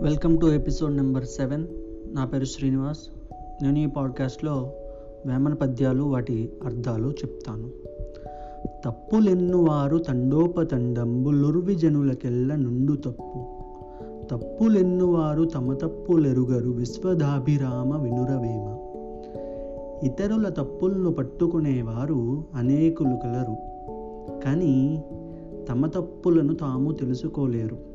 Welcome to episode number seven. నా పేరు శ్రీనివాస్. నేను ఈ పాడ్కాస్ట్లో వేమన పద్యాలు వాటి అర్థాలు చెప్తాను. తప్పులెన్నువారు తండోపతండంబులుర్వి జనులకెల్ల నుండు తప్పు. తప్పులెన్నువారు తమ తప్పులెరుగరు విశ్వదాభిరామ వినురవేమ. ఇతరుల తప్పులను పట్టుకునేవారు అనేకులు కలరు. కానీ తమ తప్పులను తాము తెలుసుకోలేరు.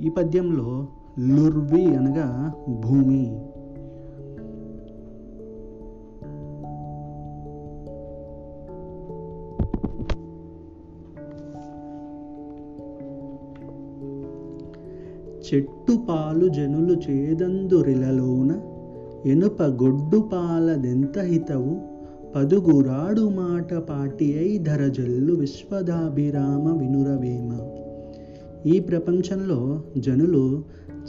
ఈ పద్యంలో లుర్వి అనగా భూమి. చెట్టు పాలు జనులు చేదందురిలలోన ఎనుప గొడ్డు పాలదెంత హితవు? పదుగురాడు మాట పాటి అయి ధరజల్లు విశ్వదాభిరామ వినురవేమ. ఈ ప్రపంచంలో జనులు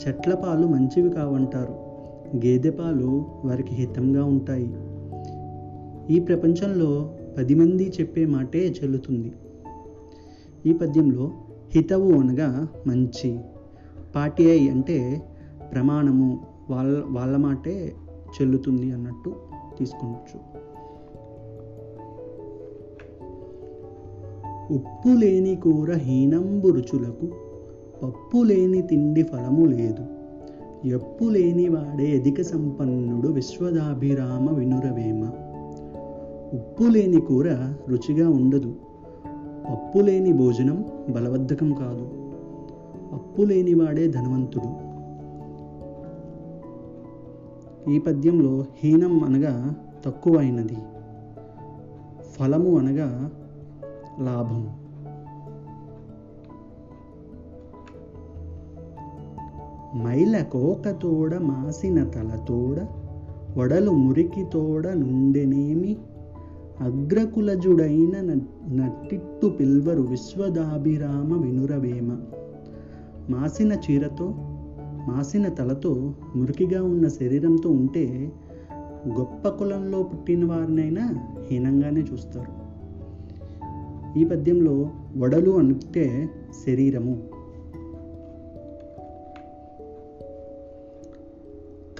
చెట్ల పాలు మంచివి కావంటారు. గేదె పాలు వారికి హితంగా ఉంటాయి. ఈ ప్రపంచంలో పది మంది చెప్పే మాటే చెల్లుతుంది. ఈ పద్యంలో హితవు అనగా మంచి పాటి అయి అంటే ప్రమాణము వాళ్ళ వాళ్ళ మాటే చెల్లుతుంది అన్నట్టు తీసుకోవచ్చు ఉప్పు లేని కూర హీనంబు రుచులకు పప్పు లేని తిండి ఫలము లేదు. ఎప్పు లేని వాడే అధిక సంపన్నుడు విశ్వదాభిరామ వినురవేమ. ఉప్పు లేని కూర రుచిగా ఉండదు. పప్పు లేని భోజనం బలవద్ధకం కాదు. అప్పు లేని వాడే ధనవంతుడు. ఈ పద్యంలో హీనం అనగా తక్కువైనది. ఫలము అనగా లాభం. మైల కోకతోడ మాసిన తలతోడ వడలు మురికితోడ నుండెనేమి? అగ్రకులజుడైన నట్టిట్టు పిల్వరు విశ్వదాభిరామ వినురవేమ. మాసిన చీరతో మాసిన తలతో మురికిగా ఉన్న శరీరంతో ఉంటే గొప్ప కులంలో పుట్టిన వారినైనా హీనంగానే చూస్తారు. ఈ పద్యంలో వడలు అంటే శరీరము.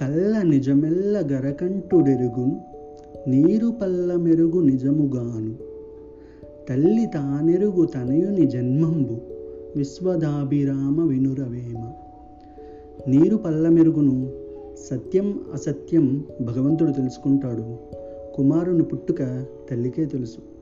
కళ్ళ నిజమెల్ల గరకంటుడెరుగును నీరు పల్ల మెరుగు నిజముగాను. తల్లి తానెరుగు తనయుని జన్మంబు విశ్వదాభిరామ వినురవేమ. నీరు పల్ల మెరుగును సత్యం అసత్యం భగవంతుడు తెలుసుకుంటాడు. కుమారుని పుట్టుక తల్లికే తెలుసు.